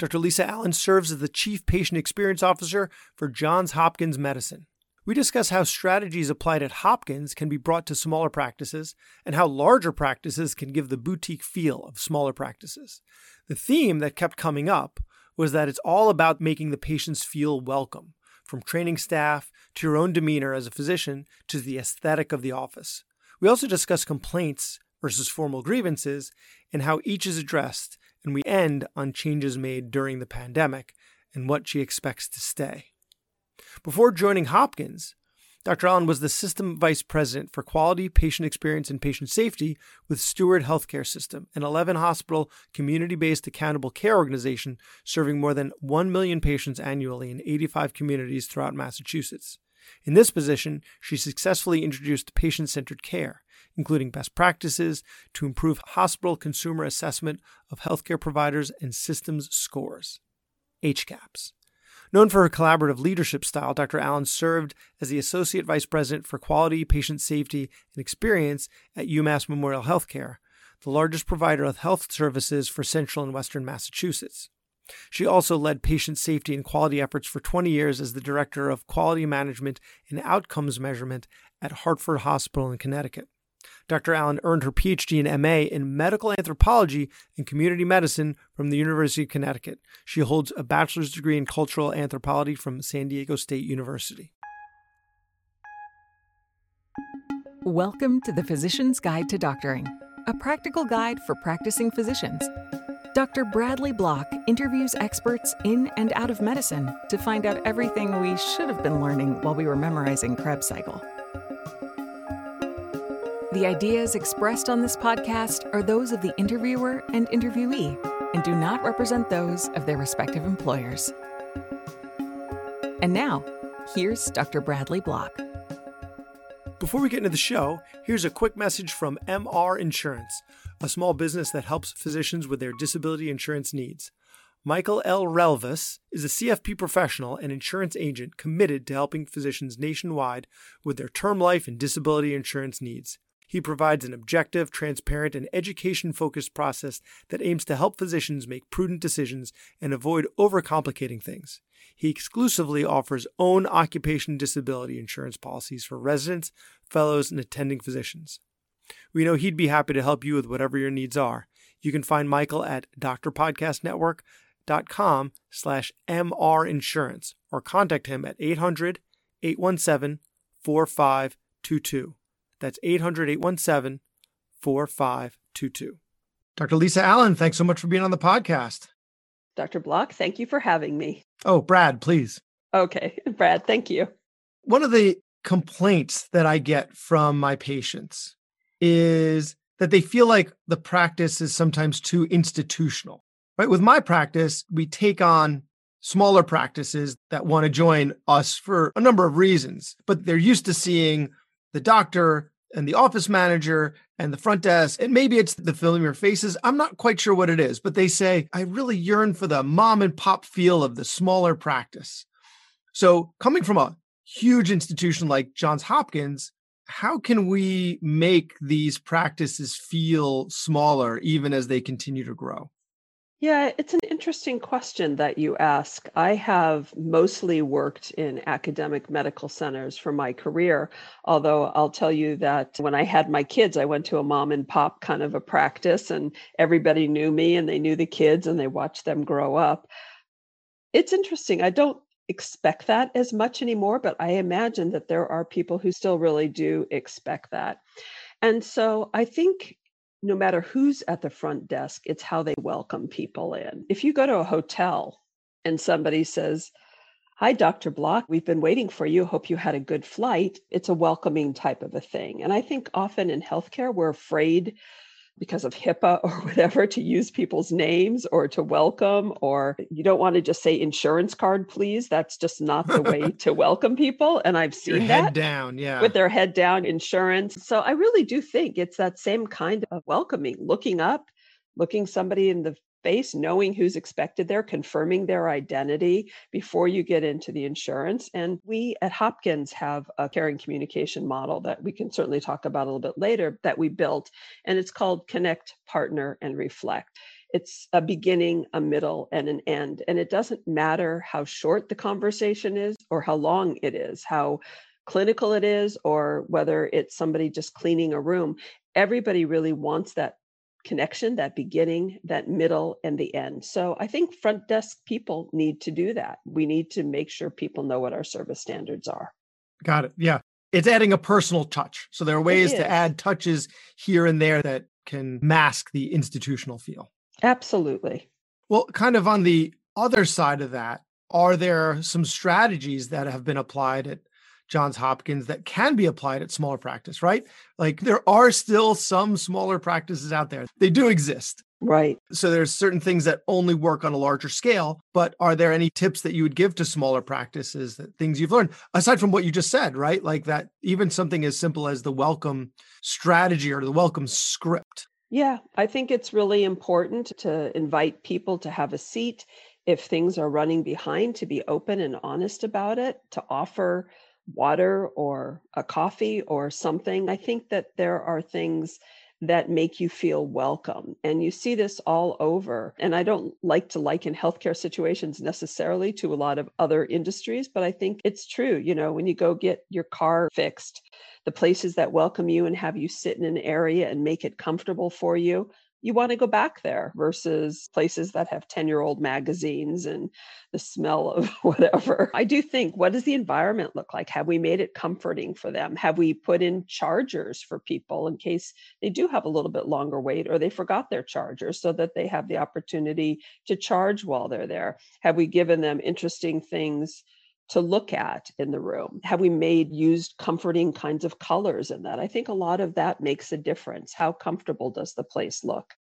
Dr. Lisa Allen serves as the Chief Patient Experience Officer for Johns Hopkins Medicine. We discuss how strategies applied at Hopkins can be brought to smaller practices and how larger practices can give the boutique feel of smaller practices. The theme that kept coming up was that it's all about making the patients feel welcome, from training staff to your own demeanor as a physician to the aesthetic of the office. We also discuss complaints versus formal grievances and how each is addressed and we end on changes made during the pandemic and what she expects to stay. Before joining Hopkins, Dr. Allen was the System Vice President for Quality, Patient Experience, and Patient Safety with Steward Healthcare System, an 11 hospital, community based accountable care organization serving more than 1 million patients annually in 85 communities throughout Massachusetts. In this position, she successfully introduced patient centered care, including best practices to improve hospital consumer assessment of healthcare providers and systems scores. HCAHPS. Known for her collaborative leadership style, Dr. Allen served as the Associate Vice President for Quality, Patient Safety, and Experience at UMass Memorial Healthcare, the largest provider of health services for central and western Massachusetts. She also led patient safety and quality efforts for 20 years as the Director of Quality Management and Outcomes Measurement at Hartford Hospital in Connecticut. Dr. Allen earned her PhD and MA in medical anthropology and community medicine from the University of Connecticut. She holds a bachelor's degree in cultural anthropology from San Diego State University. Welcome to the Physician's Guide to Doctoring, a practical guide for practicing physicians. Dr. Bradley Block interviews experts in and out of medicine to find out everything we should have been learning while we were memorizing Krebs cycle. The ideas expressed on this podcast are those of the interviewer and interviewee and do not represent those of their respective employers. And now, here's Dr. Bradley Block. Before we get into the show, here's a quick message from MR Insurance, a small business that helps physicians with their disability insurance needs. Michael L. Relvis is a CFP professional and insurance agent committed to helping physicians nationwide with their term life and disability insurance needs. He provides an objective, transparent, and education focused process that aims to help physicians make prudent decisions and avoid overcomplicating things. He exclusively offers own occupation disability insurance policies for residents, fellows, and attending physicians. We know he'd be happy to help you with whatever your needs are. You can find Michael at drpodcastnetwork.com slash mrinsurance or contact him at 800 817 4522. That's 800 817 4522. Dr. Lisa Allen, thanks so much for being on the podcast. Dr. Block, thank you for having me. Oh, Brad, please. Okay, Brad, thank you. One of the complaints that I get from my patients is that they feel like the practice is sometimes too institutional. Right? With my practice, we take on smaller practices that want to join us for a number of reasons, but they're used to seeing the doctor and the office manager and the front desk. And maybe it's the familiar faces. I'm not quite sure what it is, but they say, I really yearn for the mom and pop feel of the smaller practice. So, coming from a huge institution like Johns Hopkins, how can we make these practices feel smaller even as they continue to grow? Yeah, it's an interesting question that you ask. I have mostly worked in academic medical centers for my career, although I'll tell you that when I had my kids, I went to a mom and pop kind of a practice, and everybody knew me and they knew the kids and they watched them grow up. It's interesting. I don't expect that as much anymore, but I imagine that there are people who still really do expect that. And so I think no matter who's at the front desk, it's how they welcome people in. If you go to a hotel and somebody says, Hi, Dr. Block, we've been waiting for you. Hope you had a good flight. It's a welcoming type of a thing. And I think often in healthcare, we're afraid because of HIPAA or whatever to use people's names or to welcome, or you don't want to just say insurance card, please. That's just not the way to welcome people. And I've seen Your that down, yeah. with their head down insurance. So I really do think it's that same kind of welcoming, looking up, looking somebody in the face, knowing who's expected there, confirming their identity before you get into the insurance. And we at Hopkins have a caring communication model that we can certainly talk about a little bit later that we built, and it's called Connect, Partner, and Reflect. It's a beginning, a middle, and an end. And it doesn't matter how short the conversation is or how long it is, how clinical it is, or whether it's somebody just cleaning a room. Everybody really wants that connection, that beginning, that middle, and the end. So I think front desk people need to do that. We need to make sure people know what our service standards are. Got it. Yeah. It's adding a personal touch. So there are ways to add touches here and there that can mask the institutional feel. Absolutely. Well, kind of on the other side of that, are there some strategies that have been applied at Johns Hopkins that can be applied at smaller practice, right? Like there are still some smaller practices out there. They do exist. Right. So there's certain things that only work on a larger scale, but are there any tips that you would give to smaller practices that things you've learned aside from what you just said, right? Like that even something as simple as the welcome strategy or the welcome script. Yeah, I think it's really important to invite people to have a seat if things are running behind to be open and honest about it, to offer water or a coffee or something. I think that there are things that make you feel welcome. And you see this all over. And I don't like to liken healthcare situations necessarily to a lot of other industries, but I think it's true. You know, when you go get your car fixed, the places that welcome you and have you sit in an area and make it comfortable for you, you want to go back there versus places that have 10 year old magazines and the smell of whatever. I do think, what does the environment look like? Have we made it comforting for them? Have we put in chargers for people in case they do have a little bit longer wait or they forgot their chargers so that they have the opportunity to charge while they're there? Have we given them interesting things? To look at in the room? Have we made used comforting kinds of colors in that? I think a lot of that makes a difference. How comfortable does the place look?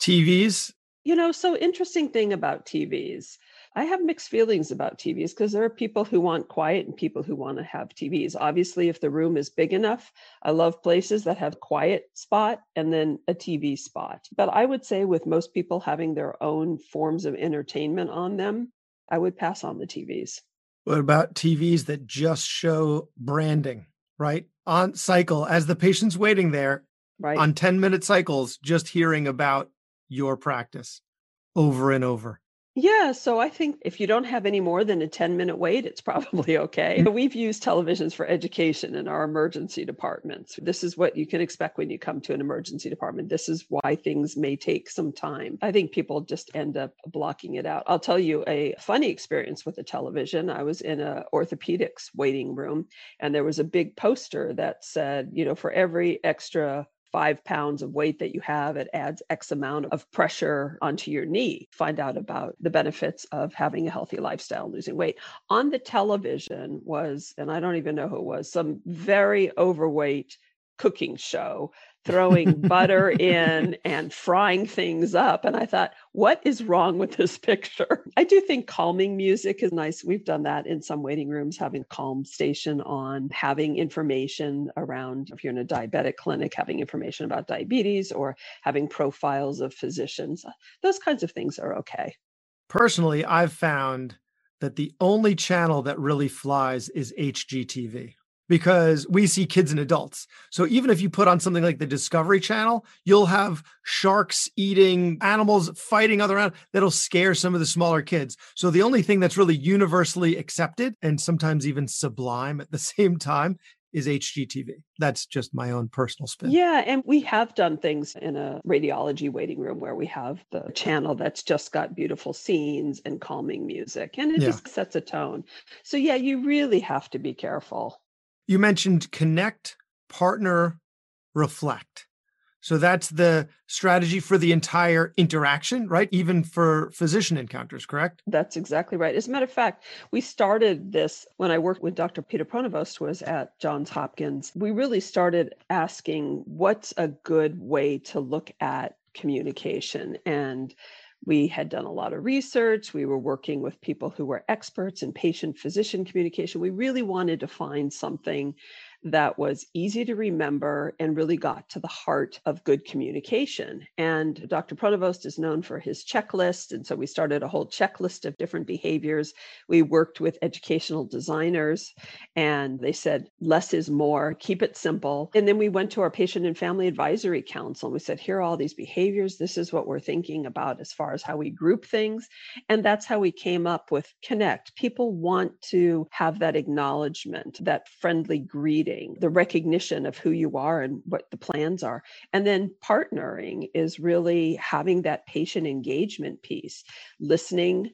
TVs? You know, so interesting thing about TVs. I have mixed feelings about TVs because there are people who want quiet and people who want to have TVs. Obviously, if the room is big enough, I love places that have quiet spot and then a TV spot. But I would say with most people having their own forms of entertainment on them, I would pass on the TVs. What about TVs that just show branding, right? On cycle as the patient's waiting there, right. on 10 minute cycles, just hearing about your practice over and over. Yeah, so I think if you don't have any more than a 10 minute wait, it's probably okay. Mm. We've used televisions for education in our emergency departments. This is what you can expect when you come to an emergency department. This is why things may take some time. I think people just end up blocking it out. I'll tell you a funny experience with a television. I was in a orthopedics waiting room and there was a big poster that said, you know, for every extra five pounds of weight that you have, it adds X amount of pressure onto your knee. Find out about the benefits of having a healthy lifestyle, losing weight. On the television was, and I don't even know who it was, some very overweight cooking show throwing butter in and frying things up. And I thought, what is wrong with this picture? I do think calming music is nice. We've done that in some waiting rooms, having a calm station on, having information around if you're in a diabetic clinic, having information about diabetes or having profiles of physicians. Those kinds of things are okay. Personally, I've found that the only channel that really flies is HGTV because we see kids and adults. So even if you put on something like the Discovery Channel, you'll have sharks eating animals fighting other animals that'll scare some of the smaller kids. So the only thing that's really universally accepted and sometimes even sublime at the same time is HGTV. That's just my own personal spin. Yeah. And we have done things in a radiology waiting room where we have the channel that's just got beautiful scenes and calming music, and it yeah. just sets a tone. So, yeah, you really have to be careful. You mentioned connect, partner, reflect. So that's the strategy for the entire interaction, right? Even for physician encounters, correct? That's exactly right. As a matter of fact, we started this when I worked with Dr. Peter Pronovost was at Johns Hopkins. We really started asking what's a good way to look at communication and we had done a lot of research. We were working with people who were experts in patient physician communication. We really wanted to find something that was easy to remember and really got to the heart of good communication. And Dr. Pronovost is known for his checklist. And so we started a whole checklist of different behaviors. We worked with educational designers and they said, less is more, keep it simple. And then we went to our patient and family advisory council and we said, here are all these behaviors. This is what we're thinking about as far as how we group things. And that's how we came up with Connect. People want to have that acknowledgement, that friendly greeting, the recognition of who you are and what the plans are. And then partnering is really having that patient engagement piece, listening,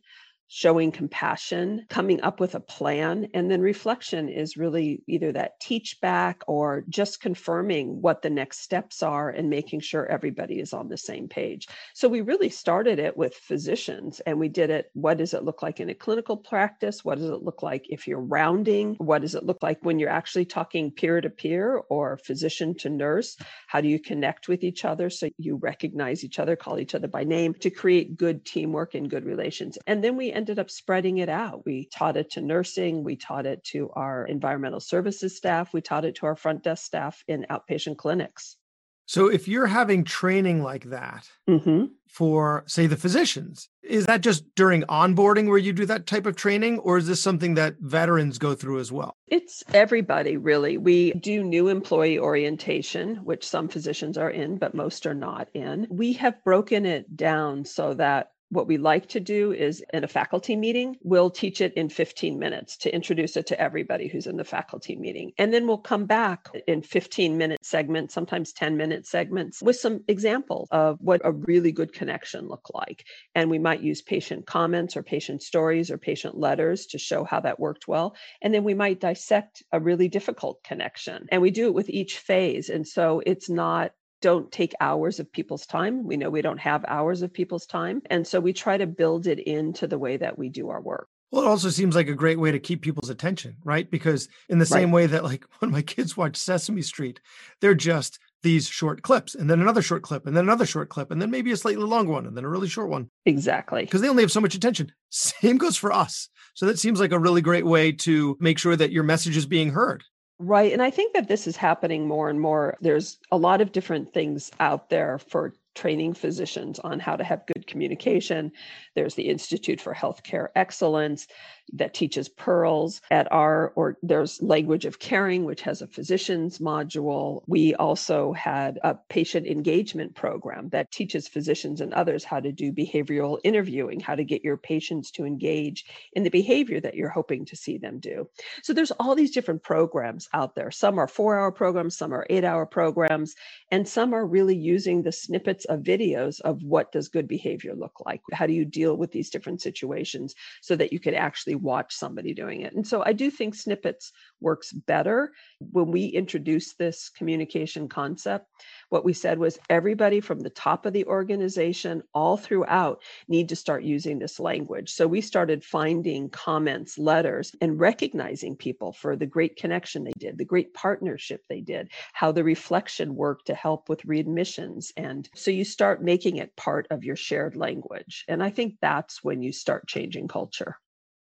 showing compassion, coming up with a plan. And then reflection is really either that teach back or just confirming what the next steps are and making sure everybody is on the same page. So we really started it with physicians and we did it. What does it look like in a clinical practice? What does it look like if you're rounding? What does it look like when you're actually talking peer to peer or physician to nurse? How do you connect with each other so you recognize each other, call each other by name to create good teamwork and good relations? And then we ended up spreading it out. We taught it to nursing, we taught it to our environmental services staff, we taught it to our front desk staff in outpatient clinics. So, if you're having training like that mm-hmm. for, say, the physicians, is that just during onboarding where you do that type of training, or is this something that veterans go through as well? It's everybody, really. We do new employee orientation, which some physicians are in, but most are not in. We have broken it down so that what we like to do is in a faculty meeting, we'll teach it in 15 minutes to introduce it to everybody who's in the faculty meeting. And then we'll come back in 15 minute segments, sometimes 10 minute segments with some examples of what a really good connection look like. And we might use patient comments or patient stories or patient letters to show how that worked well. And then we might dissect a really difficult connection. And we do it with each phase. And so it's not don't take hours of people's time. We know we don't have hours of people's time. And so we try to build it into the way that we do our work. Well, it also seems like a great way to keep people's attention, right? Because in the same way that like when my kids watch Sesame Street, they're just these short clips and then another short clip and then another short clip and then maybe a slightly longer one and then a really short one. Exactly. Because they only have so much attention. Same goes for us. So that seems like a really great way to make sure that your message is being heard. Right. And I think that this is happening more and more. There's a lot of different things out there for training physicians on how to have good communication. There's the Institute for Healthcare Excellence that teaches pearls at our or there's language of caring which has a physician's module. We also had a patient engagement program that teaches physicians and others how to do behavioral interviewing how to get your patients to engage in the behavior that you're hoping to see them do. So there's all these different programs out there. Some are 4 hour programs some are 8 hour programs and some are really using the snippets of videos of what does good behavior look like? How do you deal with these different situations so that you could actually watch somebody doing it. And so I do think snippets works better. When we introduced this communication concept, what we said was everybody from the top of the organization all throughout need to start using this language. So we started finding comments, letters, and recognizing people for the great connection they did, the great partnership they did, how the reflection worked to help with readmissions. And so you start making it part of your shared language. And I think that's when you start changing culture.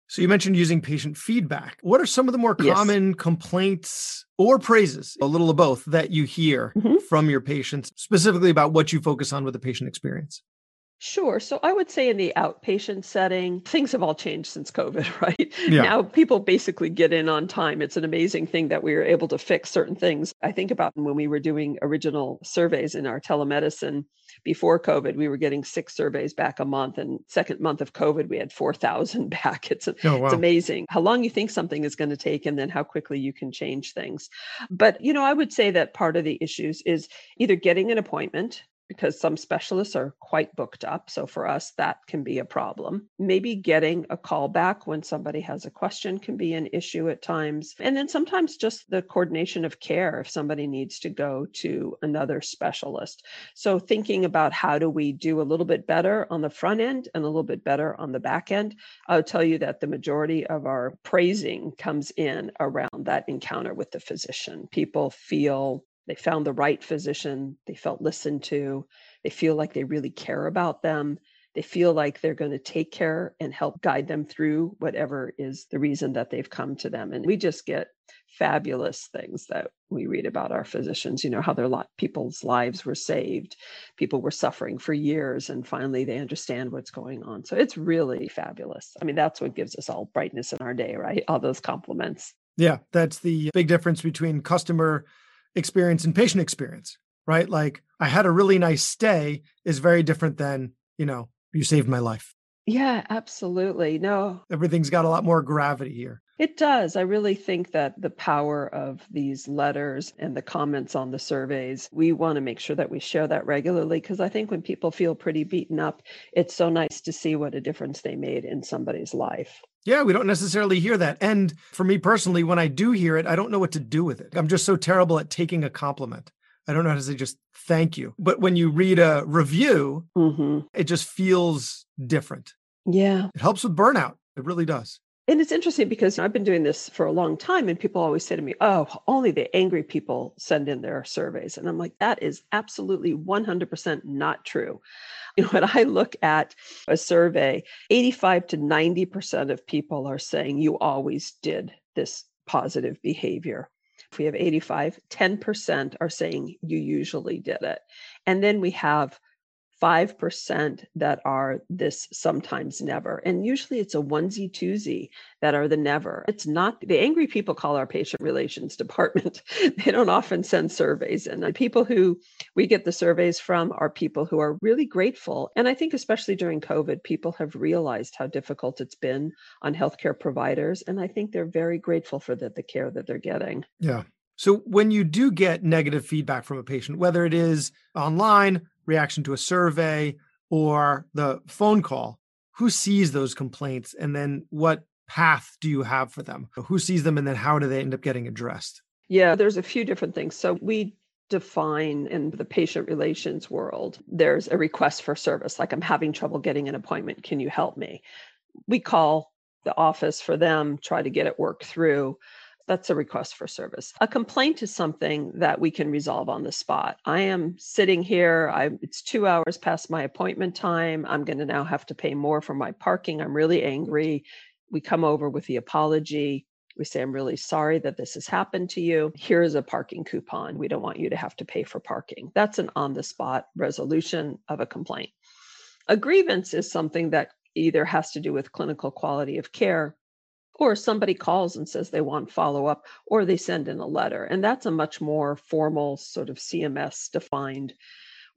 So you mentioned using patient feedback. What are some of the more common yes. complaints or praises, a little of both, that you hear mm-hmm. from your patients, specifically about what you focus on with the patient experience? Sure. So I would say in the outpatient setting, things have all changed since COVID, right? Yeah. Now people basically get in on time. It's an amazing thing that we were able to fix certain things. I think about when we were doing original surveys in our telemedicine before COVID, we were getting six surveys back a month. And second month of COVID, we had 4,000 back. It's, oh, wow. it's amazing how long you think something is going to take and then how quickly you can change things. But, you know, I would say that part of the issues is either getting an appointment because some specialists are quite booked up. So for us, that can be a problem. Maybe getting a call back when somebody has a question can be an issue at times. And then sometimes just the coordination of care if somebody needs to go to another specialist. So thinking about how do we do a little bit better on the front end and a little bit better on the back end, I'll tell you that the majority of our praising comes in around that encounter with the physician. People feel they found the right physician, they felt listened to, they feel like they really care about them, They feel like they're going to take care and help guide them through whatever is the reason that they've come to them. And we just get fabulous things that we read about our physicians, you know, how their li- people's lives were saved. People were suffering for years and finally they understand what's going on. So it's really fabulous. I mean, that's what gives us all brightness in our day, right? All those compliments. Yeah, that's the big difference between customer experience and patient experience, right? Like I had a really nice stay is very different than, you know, you saved my life. Yeah, absolutely. No, Everything's got a lot more gravity here. it does. I really think that the power of these letters and the comments on the surveys, we want to make sure that we share that regularly because I think when people feel pretty beaten up, it's so nice to see what a difference they made in somebody's life. Yeah, we don't necessarily hear that. And for me personally, when I do hear it, I don't know what to do with it. I'm just so terrible at taking a compliment. I don't know how to say just thank you. But when you read a review, hmm it just feels different. Yeah. It helps with burnout. It really does. And it's interesting because I've been doing this for a long time, and people always say to me, Oh, only the angry people send in their surveys. And I'm like, That is absolutely 100% not true. You know, when I look at a survey, 85 to 90% of people are saying you always did this positive behavior. We have 85, 10% are saying you usually did it. And then we have 5% that are this sometimes never. And usually it's a onesie twosie that are the never. It's not the angry people call our patient relations department. they don't often send surveys. And the people who we get the surveys from are people who are really grateful. And I think, especially during COVID, people have realized how difficult it's been on healthcare providers. And I think they're very grateful for the, the care that they're getting. Yeah. So when you do get negative feedback from a patient, whether it is online, reaction to a survey, or the phone call, who sees those complaints and then what path do you have for them? Who sees them and then how do they end up getting addressed? Yeah, there's a few different things. So we define in the patient relations world, there's a request for service, like I'm having trouble getting an appointment. Can you help me? We call the office for them, try to get it worked through. That's a request for service. A complaint is something that we can resolve on the spot. I am sitting here, I, it's two hours past my appointment time. I'm going to now have to pay more for my parking. I'm really angry. We come over with the apology. We say, I'm really sorry that this has happened to you. Here is a parking coupon. We don't want you to have to pay for parking. That's an on the spot resolution of a complaint. A grievance is something that either has to do with clinical quality of care or somebody calls and says they want follow up or they send in a letter. And that's a much more formal, sort of CMS defined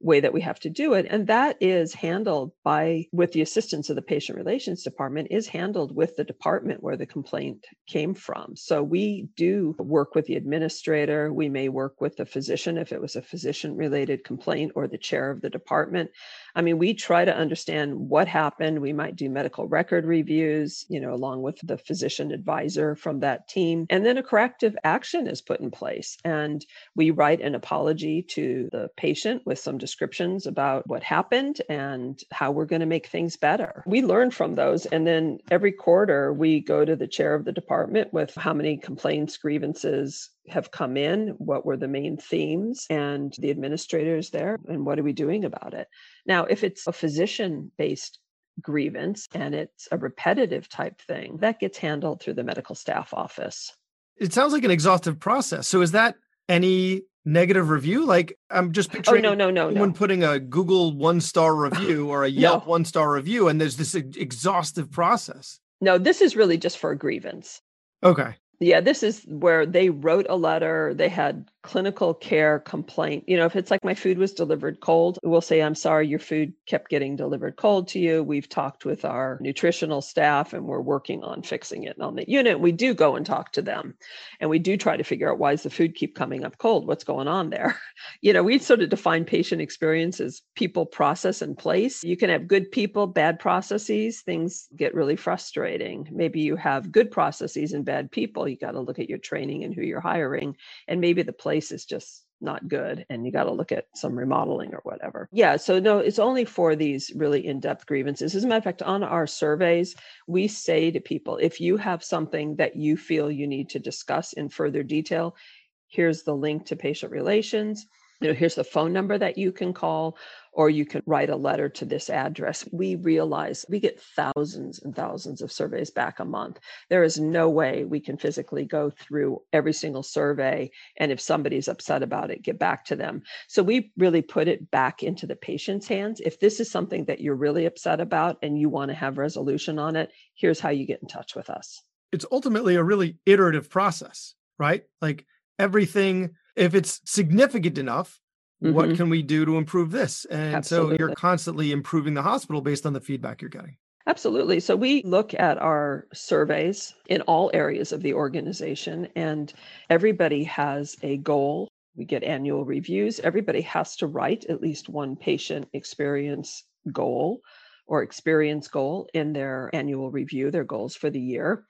way that we have to do it and that is handled by with the assistance of the patient relations department is handled with the department where the complaint came from so we do work with the administrator we may work with the physician if it was a physician related complaint or the chair of the department i mean we try to understand what happened we might do medical record reviews you know along with the physician advisor from that team and then a corrective action is put in place and we write an apology to the patient with some descriptions about what happened and how we're going to make things better. We learn from those. And then every quarter, we go to the chair of the department with how many complaints, grievances have come in, what were the main themes, and the administrators there, and what are we doing about it. Now, if it's a physician based grievance and it's a repetitive type thing, that gets handled through the medical staff office. It sounds like an exhaustive process. So is that any negative review? Like I'm just oh, picturing Oh, no, no, no, someone no. putting a Google one star review or a Yelp one star review, and there's this exhaustive process. No, this is really just for a grievance. Okay. Yeah, this is where they wrote a letter. They had clinical care complaint. You know, if it's like my food was delivered cold, we'll say, I'm sorry, your food kept getting delivered cold to you. We've talked with our nutritional staff and we're working on fixing it on the unit. We do go and talk to them and we do try to figure out why does the food keep coming up cold? What's going on there? You know, we sort of define patient experience as people, process, and place. You can have good people, bad processes. Things get really frustrating. Maybe you have good processes and bad people. You got to look at your training and who you're hiring. And maybe the place is just not good and you got to look at some remodeling or whatever. Yeah. So, no, it's only for these really in depth grievances. As a matter of fact, on our surveys, we say to people if you have something that you feel you need to discuss in further detail, here's the link to patient relations. You know, here's the phone number that you can call, or you can write a letter to this address. We realize we get thousands and thousands of surveys back a month. There is no way we can physically go through every single survey and if somebody's upset about it, get back to them. So we really put it back into the patient's hands. If this is something that you're really upset about and you want to have resolution on it, here's how you get in touch with us. It's ultimately a really iterative process, right? Like everything, if it's significant enough, mm-hmm. what can we do to improve this? And Absolutely. so you're constantly improving the hospital based on the feedback you're getting. Absolutely. So we look at our surveys in all areas of the organization, and everybody has a goal. We get annual reviews. Everybody has to write at least one patient experience goal or experience goal in their annual review, their goals for the year.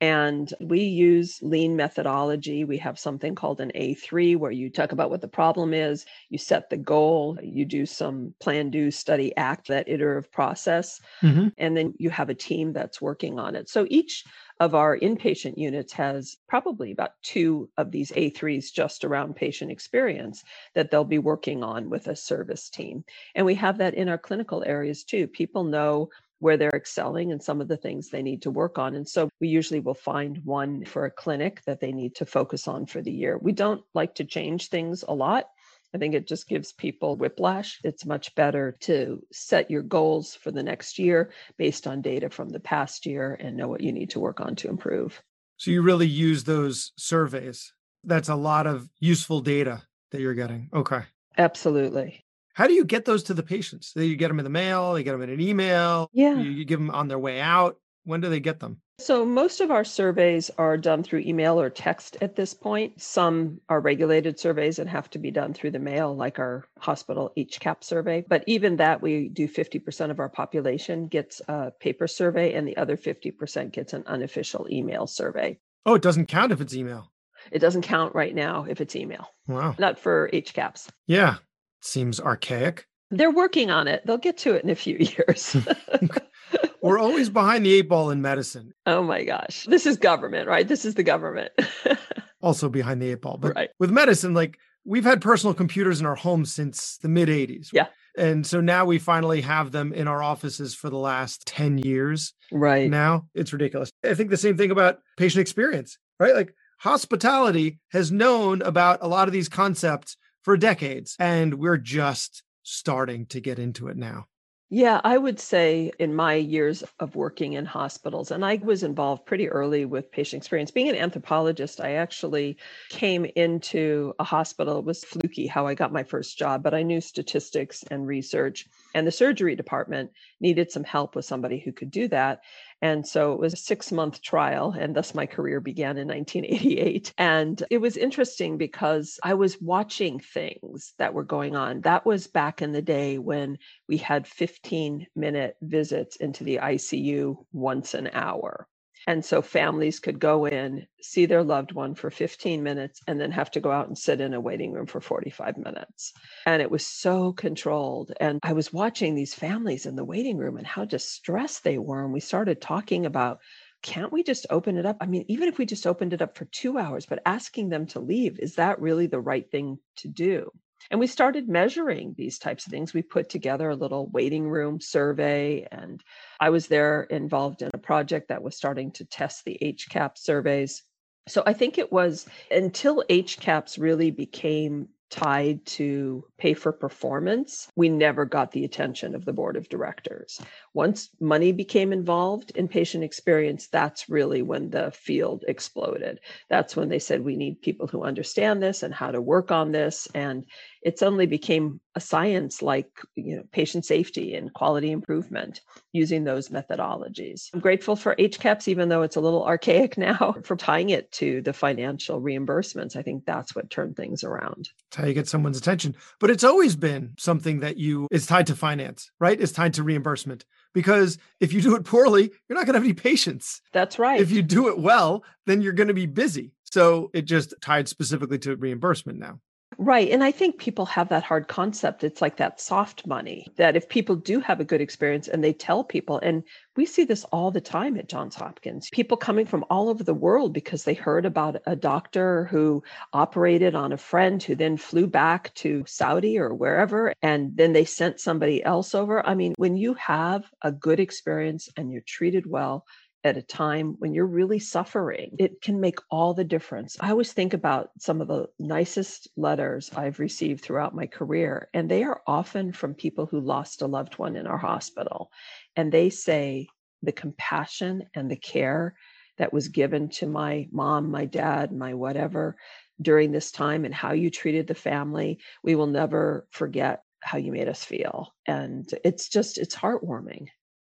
And we use lean methodology. We have something called an A3 where you talk about what the problem is, you set the goal, you do some plan, do, study, act, that iterative process. Mm-hmm. And then you have a team that's working on it. So each of our inpatient units has probably about two of these A3s just around patient experience that they'll be working on with a service team. And we have that in our clinical areas too. People know where they're excelling and some of the things they need to work on. And so we usually will find one for a clinic that they need to focus on for the year. We don't like to change things a lot. I think it just gives people whiplash. It's much better to set your goals for the next year based on data from the past year and know what you need to work on to improve. So you really use those surveys. That's a lot of useful data that you're getting. Okay. Absolutely. How do you get those to the patients? Do you get them in the mail? You get them in an email? Yeah. You, you give them on their way out? When do they get them? So, most of our surveys are done through email or text at this point. Some are regulated surveys and have to be done through the mail, like our hospital HCAHPS survey. But even that, we do 50% of our population gets a paper survey, and the other 50% gets an unofficial email survey. Oh, it doesn't count if it's email. It doesn't count right now if it's email. Wow. Not for HCAHPS. Yeah. Seems archaic. They're working on it. They'll get to it in a few years. We're always behind the eight ball in medicine. Oh my gosh. This is government, right? This is the government. also behind the eight ball. But right. with medicine, like we've had personal computers in our homes since the mid 80s. Yeah. And so now we finally have them in our offices for the last 10 years. Right. Now it's ridiculous. I think the same thing about patient experience, right? Like hospitality has known about a lot of these concepts for decades, and we're just starting to get into it now. Yeah, I would say in my years of working in hospitals, and I was involved pretty early with patient experience. Being an anthropologist, I actually came into a hospital. It was fluky how I got my first job, but I knew statistics and research. And the surgery department needed some help with somebody who could do that. And so it was a six month trial, and thus my career began in 1988. And it was interesting because I was watching things that were going on. That was back in the day when we had 15 minute visits into the ICU once an hour. And so families could go in, see their loved one for 15 minutes, and then have to go out and sit in a waiting room for 45 minutes. And it was so controlled. And I was watching these families in the waiting room and how distressed they were. And we started talking about can't we just open it up? I mean, even if we just opened it up for two hours, but asking them to leave, is that really the right thing to do? And we started measuring these types of things. We put together a little waiting room survey, and I was there involved in a project that was starting to test the HCAHPS surveys. So I think it was until HCAHPS really became tied to pay for performance, we never got the attention of the board of directors. Once money became involved in patient experience, that's really when the field exploded. That's when they said, we need people who understand this and how to work on this. And it suddenly became a science like you know patient safety and quality improvement using those methodologies. I'm grateful for HCAHPS even though it's a little archaic now for tying it to the financial reimbursements. I think that's what turned things around. It's how you get someone's attention. But it's always been something that you is tied to finance right? It's tied to reimbursement. Because if you do it poorly you're not going to have any patients. That's right if you do it well then you're going to be busy. So it just tied specifically to reimbursement now Right. And I think people have that hard concept. It's like that soft money that if people do have a good experience and they tell people, and we see this all the time at Johns Hopkins, people coming from all over the world because they heard about a doctor who operated on a friend who then flew back to Saudi or wherever, and then they sent somebody else over. I mean, when you have a good experience and you're treated well, at a time when you're really suffering, it can make all the difference. I always think about some of the nicest letters I've received throughout my career, and they are often from people who lost a loved one in our hospital. And they say the compassion and the care that was given to my mom, my dad, my whatever during this time and how you treated the family, we will never forget how you made us feel. And it's just, it's heartwarming.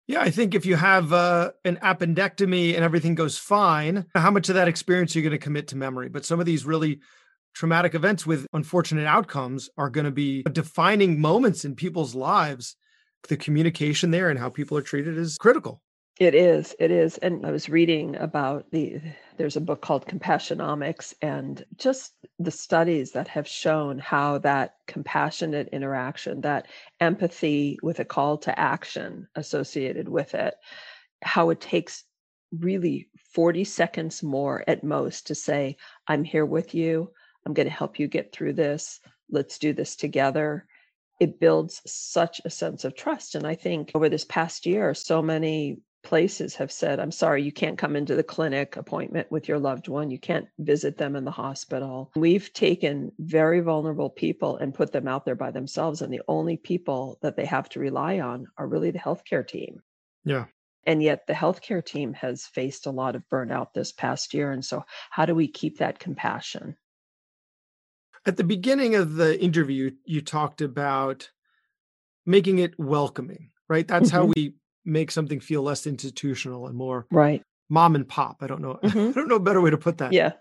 Yeah, I think if you have uh, an appendectomy and everything goes fine, how much of that experience are you going to commit to memory? But some of these really traumatic events with unfortunate outcomes are going to be defining moments in people's lives. The communication there and how people are treated is critical. It is. It is. And I was reading about the there's a book called Compassionomics and just the studies that have shown how that compassionate interaction, that empathy with a call to action associated with it, how it takes really 40 seconds more at most to say, I'm here with you. I'm going to help you get through this. Let's do this together it builds such a sense of trust. And I think over this past year, so many places have said, I'm sorry, you can't come into the clinic appointment with your loved one. You can't visit them in the hospital. We've taken very vulnerable people and put them out there by themselves. And the only people that they have to rely on are really the healthcare team. Yeah. And yet the healthcare team has faced a lot of burnout this past year. And so, how do we keep that compassion? At the beginning of the interview, you talked about making it welcoming, right? That's mm-hmm. how we make something feel less institutional and more right mom and pop. I don't know. Mm-hmm. I don't know a better way to put that. Yeah.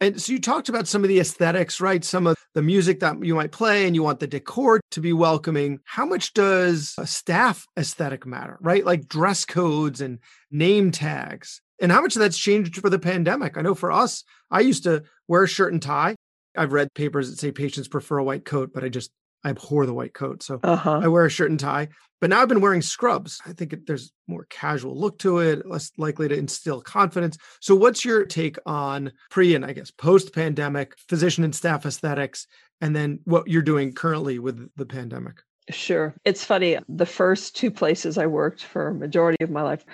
And so you talked about some of the aesthetics, right? Some of the music that you might play, and you want the decor to be welcoming. How much does a staff aesthetic matter, right? Like dress codes and name tags. And how much of that's changed for the pandemic? I know for us, I used to wear a shirt and tie. I've read papers that say patients prefer a white coat, but I just I abhor the white coat. So uh-huh. I wear a shirt and tie. But now I've been wearing scrubs. I think it, there's more casual look to it, less likely to instill confidence. So what's your take on pre and I guess post pandemic physician and staff aesthetics and then what you're doing currently with the pandemic? Sure. It's funny. The first two places I worked for a majority of my life,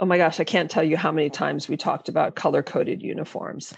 oh my gosh, I can't tell you how many times we talked about color coded uniforms.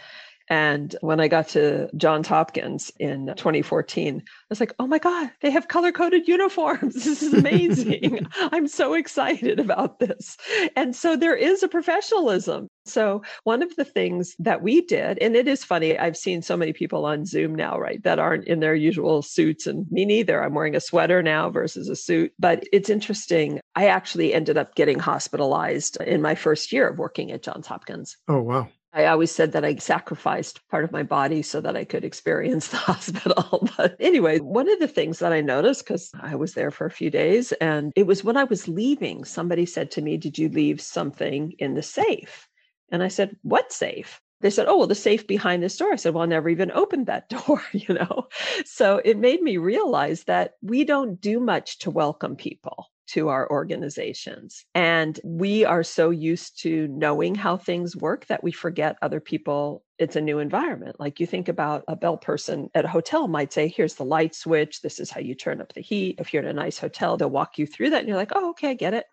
And when I got to Johns Hopkins in 2014, I was like, oh my God, they have color coded uniforms. This is amazing. I'm so excited about this. And so there is a professionalism. So, one of the things that we did, and it is funny, I've seen so many people on Zoom now, right, that aren't in their usual suits, and me neither. I'm wearing a sweater now versus a suit. But it's interesting. I actually ended up getting hospitalized in my first year of working at Johns Hopkins. Oh, wow. I always said that I sacrificed part of my body so that I could experience the hospital. but anyway, one of the things that I noticed, because I was there for a few days, and it was when I was leaving, somebody said to me, Did you leave something in the safe? And I said, What safe? They said, Oh, well, the safe behind this door. I said, Well, I never even opened that door, you know? So it made me realize that we don't do much to welcome people to our organizations. And we are so used to knowing how things work that we forget other people. It's a new environment. Like you think about a bell person at a hotel might say, here's the light switch. This is how you turn up the heat. If you're in a nice hotel, they'll walk you through that. And you're like, oh, okay, I get it.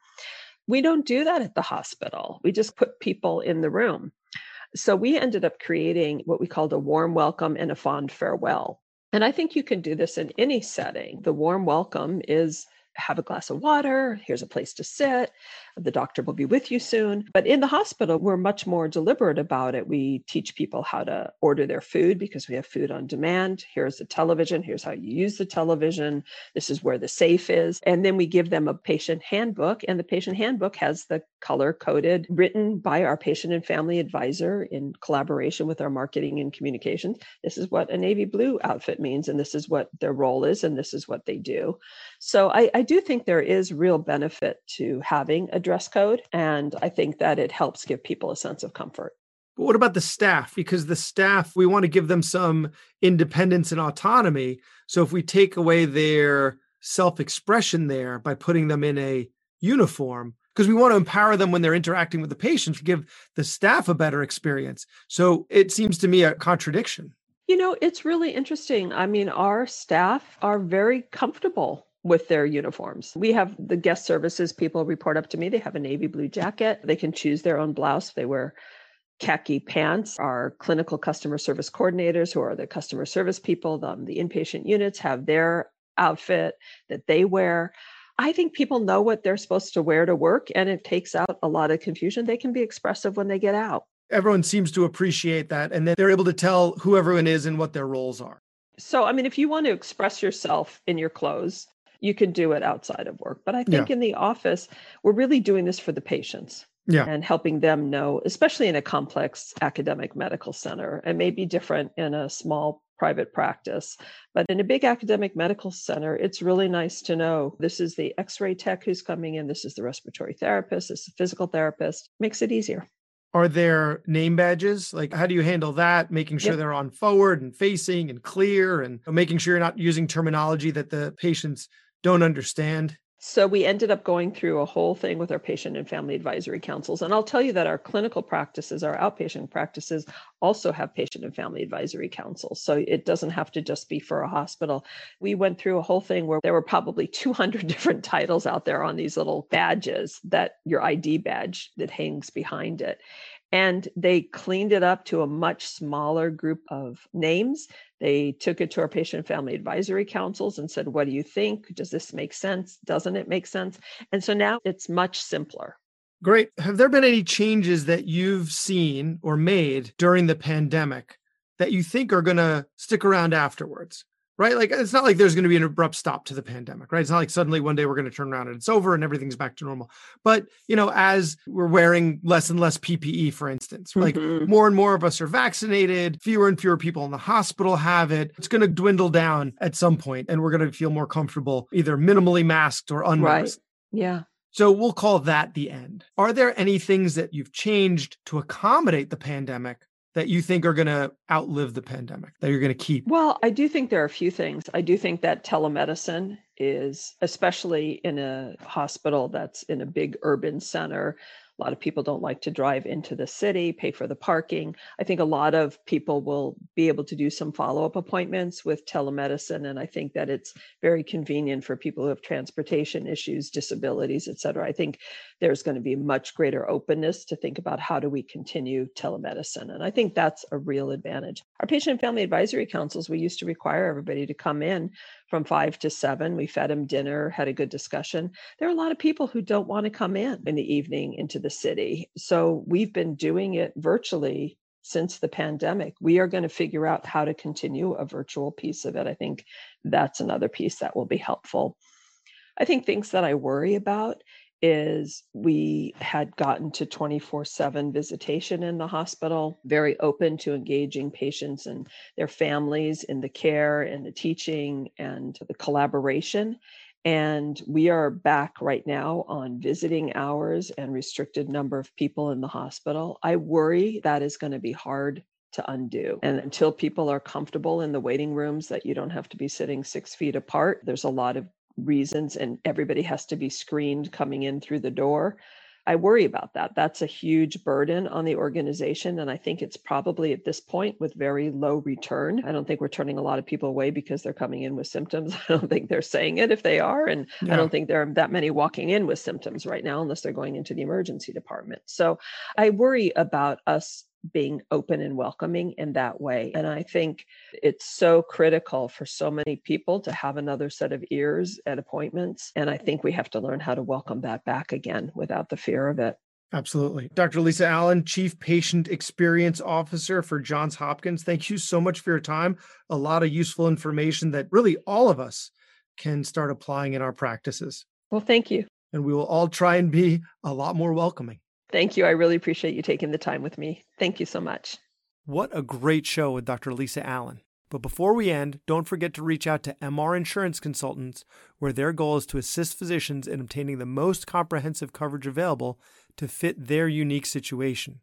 We don't do that at the hospital. We just put people in the room. So we ended up creating what we called a warm welcome and a fond farewell. And I think you can do this in any setting. The warm welcome is have a glass of water, here's a place to sit, the doctor will be with you soon. But in the hospital, we're much more deliberate about it. We teach people how to order their food because we have food on demand. Here's the television, here's how you use the television, this is where the safe is. And then we give them a patient handbook, and the patient handbook has the color coded, written by our patient and family advisor in collaboration with our marketing and communications. This is what a navy blue outfit means, and this is what their role is, and this is what they do. So I, I do think there is real benefit to having a dress code. And I think that it helps give people a sense of comfort. But what about the staff? Because the staff, we want to give them some independence and autonomy. So if we take away their self expression there by putting them in a uniform, because we want to empower them when they're interacting with the patients, give the staff a better experience. So it seems to me a contradiction. You know, it's really interesting. I mean, our staff are very comfortable with their uniforms. We have the guest services people report up to me. They have a navy blue jacket. They can choose their own blouse. They wear khaki pants. Our clinical customer service coordinators, who are the customer service people, the, the inpatient units, have their outfit that they wear. I think people know what they're supposed to wear to work, and it takes out a lot of confusion. They can be expressive when they get out. Everyone seems to appreciate that, and then they're able to tell who everyone is and what their roles are. So, I mean, if you want to express yourself in your clothes, you can do it outside of work. But I think yeah. in the office, we're really doing this for the patients. Yeah. And helping them know, especially in a complex academic medical center, it may be different in a small private practice. But in a big academic medical center, it's really nice to know this is the x ray tech who's coming in, this is the respiratory therapist, this is the physical therapist. Makes it easier. Are there name badges? Like, how do you handle that? Making sure yep. they're on forward and facing and clear and making sure you're not using terminology that the patients don't understand? So we ended up going through a whole thing with our patient and family advisory councils. And I'll tell you that our clinical practices, our outpatient practices, also have patient and family advisory councils. So it doesn't have to just be for a hospital. We went through a whole thing where there were probably 200 different titles out there on these little badges that your ID badge that hangs behind it. And they cleaned it up to a much smaller group of names. They took it to our patient family advisory councils and said, What do you think? Does this make sense? Doesn't it make sense? And so now it's much simpler. Great. Have there been any changes that you've seen or made during the pandemic that you think are going to stick around afterwards? Right? Like it's not like there's going to be an abrupt stop to the pandemic, right? It's not like suddenly one day we're going to turn around and it's over and everything's back to normal. But, you know, as we're wearing less and less PPE, for instance, like mm-hmm. more and more of us are vaccinated, fewer and fewer people in the hospital have it. It's going to dwindle down at some point and we're going to feel more comfortable either minimally masked or unmasked. Right. Yeah. So we'll call that the end. Are there any things that you've changed to accommodate the pandemic that you think are going to outlive the pandemic that you're going to keep? Well, I do think there are a few things. I do think that telemedicine is, especially in a hospital that's in a big urban center, a lot of people don't like to drive into the city, pay for the parking. I think a lot of people will be able to do some follow up appointments with telemedicine. And I think that it's very convenient for people who have transportation issues, disabilities, et cetera. I think there's going to be much greater openness to think about how do we continue telemedicine. And I think that's a real advantage. Our patient and family advisory councils, we used to require everybody to come in from five to seven. We fed them dinner, had a good discussion. There are a lot of people who don't want to come in in the evening into the city. So we've been doing it virtually since the pandemic. We are going to figure out how to continue a virtual piece of it. I think that's another piece that will be helpful. I think things that I worry about is we had gotten to 24 7 visitation in the hospital, very open to engaging patients and their families in the care and the teaching and the collaboration. And we are back right now on visiting hours and restricted number of people in the hospital. I worry that is going to be hard to undo. And until people are comfortable in the waiting rooms that you don't have to be sitting six feet apart, there's a lot of reasons and everybody has to be screened coming in through the door. I worry about that. That's a huge burden on the organization. And I think it's probably at this point with very low return. I don't think we're turning a lot of people away because they're coming in with symptoms. I don't think they're saying it if they are. And yeah. I don't think there are that many walking in with symptoms right now, unless they're going into the emergency department. So I worry about us being open and welcoming in that way. And I think it's so critical for so many people to have another set of ears at appointments. And I think we have to learn how to welcome that back again without the fear of it. Absolutely. Dr. Lisa Allen, Chief Patient Experience Officer for Johns Hopkins, thank you so much for your time. A lot of useful information that really all of us can start applying in our practices. Well, thank you. And we will all try and be a lot more welcoming. Thank you. I really appreciate you taking the time with me. Thank you so much. What a great show with Dr. Lisa Allen. But before we end, don't forget to reach out to MR Insurance Consultants, where their goal is to assist physicians in obtaining the most comprehensive coverage available to fit their unique situation.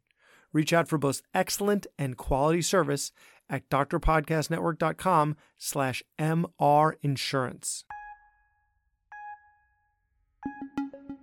Reach out for both excellent and quality service at drpodcastnetwork.com slash mrinsurance.